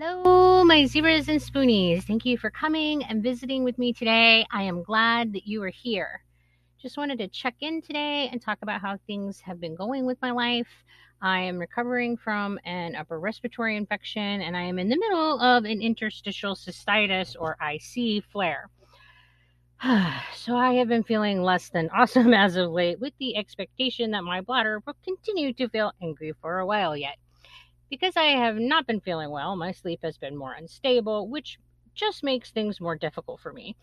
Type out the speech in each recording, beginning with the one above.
Hello, my zebras and spoonies. Thank you for coming and visiting with me today. I am glad that you are here. Just wanted to check in today and talk about how things have been going with my life. I am recovering from an upper respiratory infection and I am in the middle of an interstitial cystitis or IC flare. so I have been feeling less than awesome as of late with the expectation that my bladder will continue to feel angry for a while yet. Because I have not been feeling well, my sleep has been more unstable, which just makes things more difficult for me.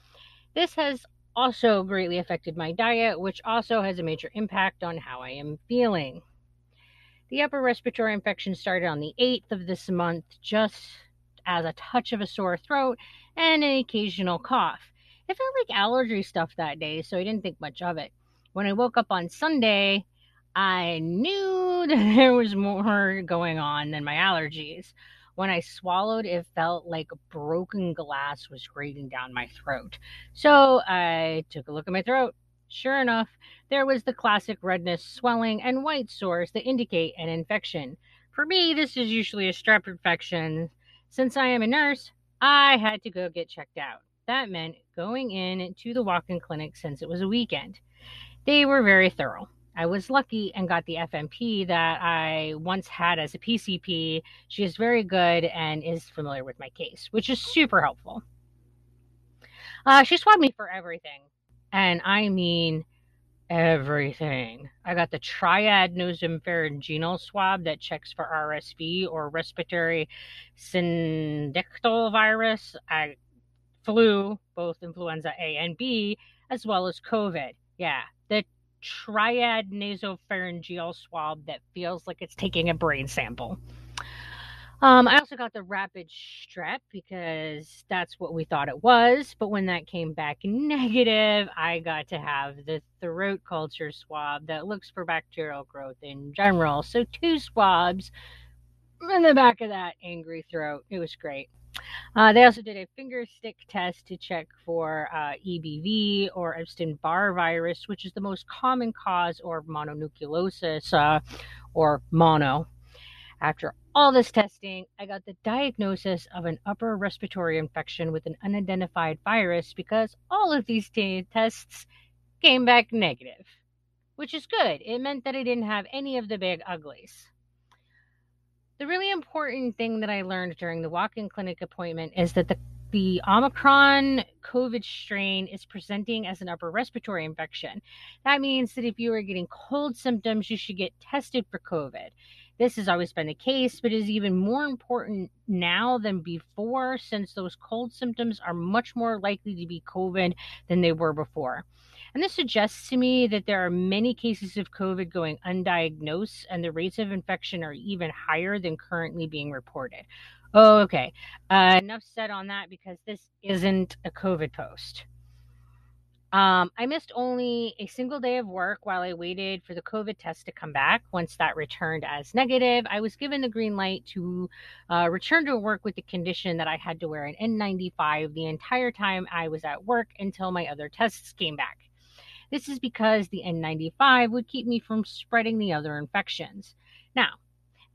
This has also greatly affected my diet, which also has a major impact on how I am feeling. The upper respiratory infection started on the 8th of this month, just as a touch of a sore throat and an occasional cough. It felt like allergy stuff that day, so I didn't think much of it. When I woke up on Sunday, I knew that there was more going on than my allergies. When I swallowed, it felt like broken glass was grating down my throat. So I took a look at my throat. Sure enough, there was the classic redness, swelling, and white sores that indicate an infection. For me, this is usually a strep infection. Since I am a nurse, I had to go get checked out. That meant going in to the walk in clinic since it was a weekend. They were very thorough. I was lucky and got the FNP that I once had as a PCP. She is very good and is familiar with my case, which is super helpful. Uh, she swabbed me for everything. And I mean everything. I got the triad nasopharyngeal swab that checks for RSV or respiratory syncytial virus. I flu, both influenza A and B, as well as COVID. Yeah, the triad nasopharyngeal swab that feels like it's taking a brain sample. Um, I also got the rapid strep because that's what we thought it was. But when that came back negative, I got to have the throat culture swab that looks for bacterial growth in general. So, two swabs in the back of that angry throat. It was great. Uh, they also did a finger stick test to check for uh, EBV or Epstein Barr virus, which is the most common cause of mononucleosis uh, or mono. After all this testing, I got the diagnosis of an upper respiratory infection with an unidentified virus because all of these t- tests came back negative, which is good. It meant that I didn't have any of the big uglies. The really important thing that I learned during the walk in clinic appointment is that the the Omicron COVID strain is presenting as an upper respiratory infection. That means that if you are getting cold symptoms, you should get tested for COVID. This has always been the case, but is even more important now than before since those cold symptoms are much more likely to be COVID than they were before. And this suggests to me that there are many cases of COVID going undiagnosed, and the rates of infection are even higher than currently being reported. Oh, okay. Uh, enough said on that because this isn't a COVID post. Um, I missed only a single day of work while I waited for the COVID test to come back. Once that returned as negative, I was given the green light to uh, return to work with the condition that I had to wear an N95 the entire time I was at work until my other tests came back. This is because the N95 would keep me from spreading the other infections. Now,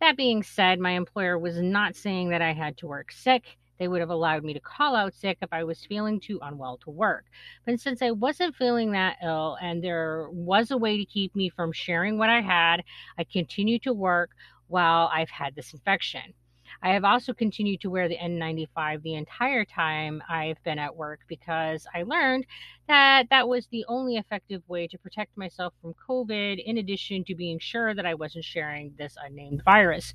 that being said, my employer was not saying that I had to work sick. They would have allowed me to call out sick if I was feeling too unwell to work. But since I wasn't feeling that ill and there was a way to keep me from sharing what I had, I continued to work while I've had this infection. I have also continued to wear the N95 the entire time I've been at work because I learned that that was the only effective way to protect myself from COVID, in addition to being sure that I wasn't sharing this unnamed virus.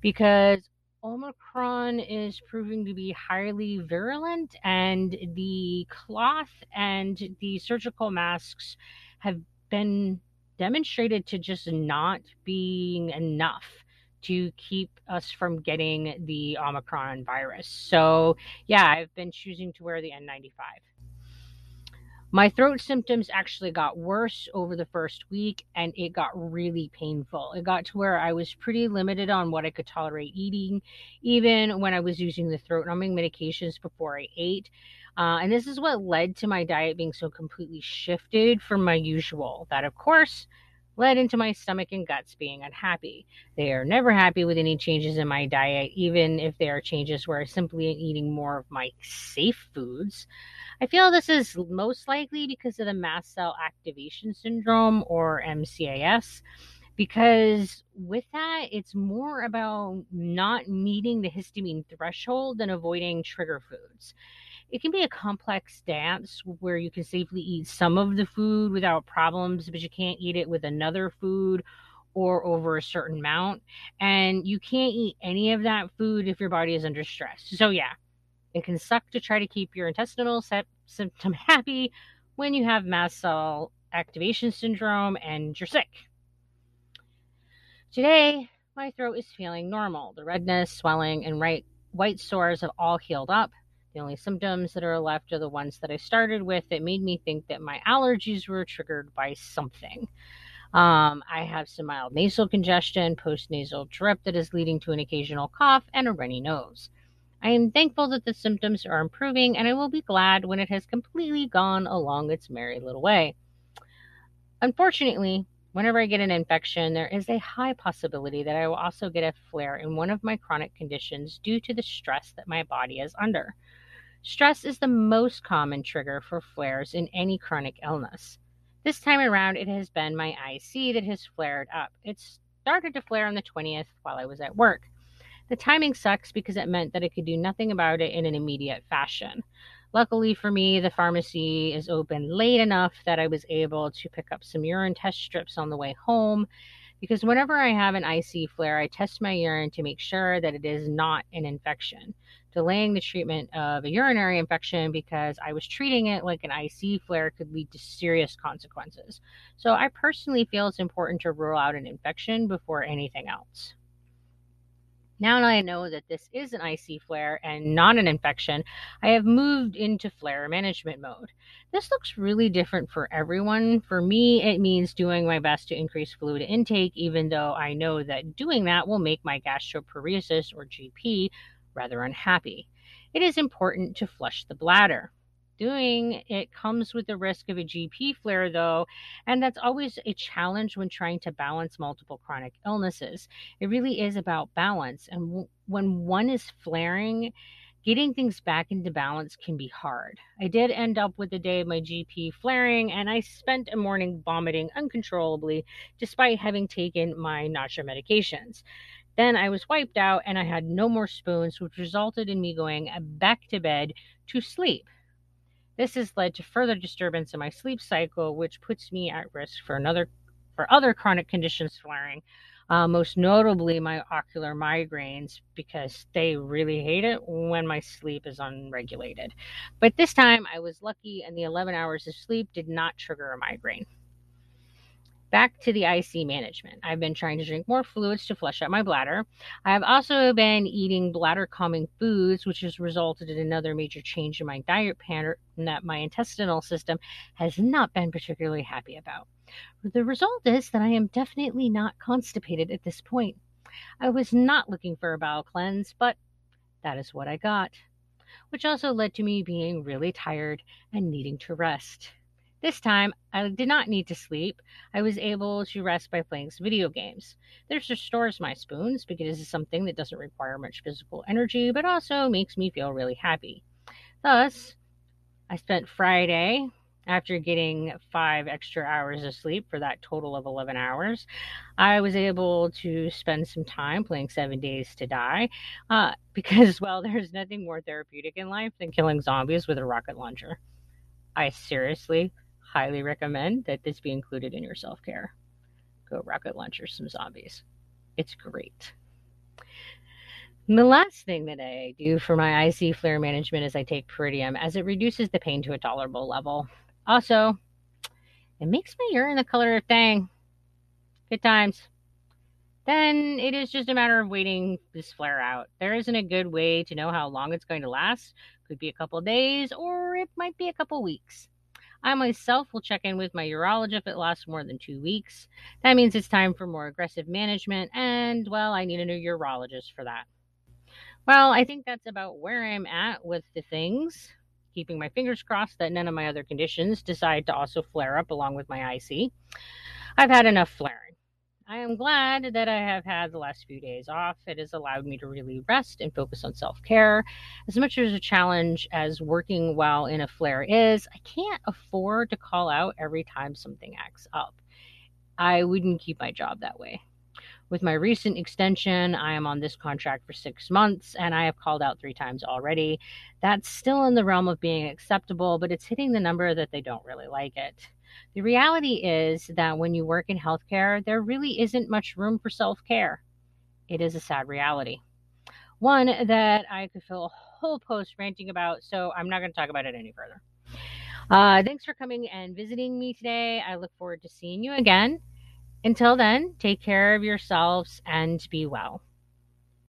Because Omicron is proving to be highly virulent, and the cloth and the surgical masks have been demonstrated to just not being enough to keep us from getting the Omicron virus. So, yeah, I've been choosing to wear the N95. My throat symptoms actually got worse over the first week and it got really painful. It got to where I was pretty limited on what I could tolerate eating, even when I was using the throat numbing medications before I ate. Uh, and this is what led to my diet being so completely shifted from my usual. That, of course, led into my stomach and guts being unhappy. They are never happy with any changes in my diet, even if they are changes where I simply am eating more of my safe foods. I feel this is most likely because of the mast cell activation syndrome or MCAS because with that, it's more about not meeting the histamine threshold than avoiding trigger foods. It can be a complex dance where you can safely eat some of the food without problems, but you can't eat it with another food or over a certain amount. And you can't eat any of that food if your body is under stress. So, yeah, it can suck to try to keep your intestinal symptom happy when you have mast cell activation syndrome and you're sick. Today, my throat is feeling normal. The redness, swelling, and right, white sores have all healed up. The only symptoms that are left are the ones that I started with that made me think that my allergies were triggered by something. Um, I have some mild nasal congestion, post nasal drip that is leading to an occasional cough, and a runny nose. I am thankful that the symptoms are improving, and I will be glad when it has completely gone along its merry little way. Unfortunately, whenever I get an infection, there is a high possibility that I will also get a flare in one of my chronic conditions due to the stress that my body is under. Stress is the most common trigger for flares in any chronic illness. This time around, it has been my IC that has flared up. It started to flare on the 20th while I was at work. The timing sucks because it meant that I could do nothing about it in an immediate fashion. Luckily for me, the pharmacy is open late enough that I was able to pick up some urine test strips on the way home because whenever I have an IC flare, I test my urine to make sure that it is not an infection, delaying the treatment of a urinary infection because I was treating it like an IC flare could lead to serious consequences. So I personally feel it's important to rule out an infection before anything else. Now that I know that this is an IC flare and not an infection, I have moved into flare management mode. This looks really different for everyone. For me, it means doing my best to increase fluid intake, even though I know that doing that will make my gastroparesis or GP rather unhappy. It is important to flush the bladder. Doing it comes with the risk of a GP flare, though, and that's always a challenge when trying to balance multiple chronic illnesses. It really is about balance, and w- when one is flaring, getting things back into balance can be hard. I did end up with a day of my GP flaring, and I spent a morning vomiting uncontrollably despite having taken my nausea medications. Then I was wiped out and I had no more spoons, which resulted in me going uh, back to bed to sleep. This has led to further disturbance in my sleep cycle, which puts me at risk for another for other chronic conditions flaring, uh, most notably my ocular migraines, because they really hate it when my sleep is unregulated. But this time I was lucky, and the 11 hours of sleep did not trigger a migraine. Back to the IC management. I've been trying to drink more fluids to flush out my bladder. I have also been eating bladder calming foods, which has resulted in another major change in my diet pattern that my intestinal system has not been particularly happy about. The result is that I am definitely not constipated at this point. I was not looking for a bowel cleanse, but that is what I got, which also led to me being really tired and needing to rest. This time, I did not need to sleep. I was able to rest by playing some video games. This restores my spoons because it's something that doesn't require much physical energy, but also makes me feel really happy. Thus, I spent Friday after getting five extra hours of sleep for that total of 11 hours, I was able to spend some time playing Seven Days to Die uh, because, well, there's nothing more therapeutic in life than killing zombies with a rocket launcher. I seriously highly recommend that this be included in your self care. Go rocket launcher some zombies. It's great. And the last thing that I do for my IC flare management is I take Pyridium as it reduces the pain to a tolerable level. Also, it makes my urine the color of Tang. Good times. Then it is just a matter of waiting this flare out. There isn't a good way to know how long it's going to last. Could be a couple days or it might be a couple weeks. I myself will check in with my urologist if it lasts more than two weeks. That means it's time for more aggressive management, and well, I need a new urologist for that. Well, I think that's about where I'm at with the things. Keeping my fingers crossed that none of my other conditions decide to also flare up along with my IC. I've had enough flaring. I am glad that I have had the last few days off. It has allowed me to really rest and focus on self care. As much as a challenge as working while in a flare is, I can't afford to call out every time something acts up. I wouldn't keep my job that way. With my recent extension, I am on this contract for six months and I have called out three times already. That's still in the realm of being acceptable, but it's hitting the number that they don't really like it. The reality is that when you work in healthcare, there really isn't much room for self care. It is a sad reality. One that I could fill a whole post ranting about, so I'm not going to talk about it any further. Uh, thanks for coming and visiting me today. I look forward to seeing you again. Until then, take care of yourselves and be well.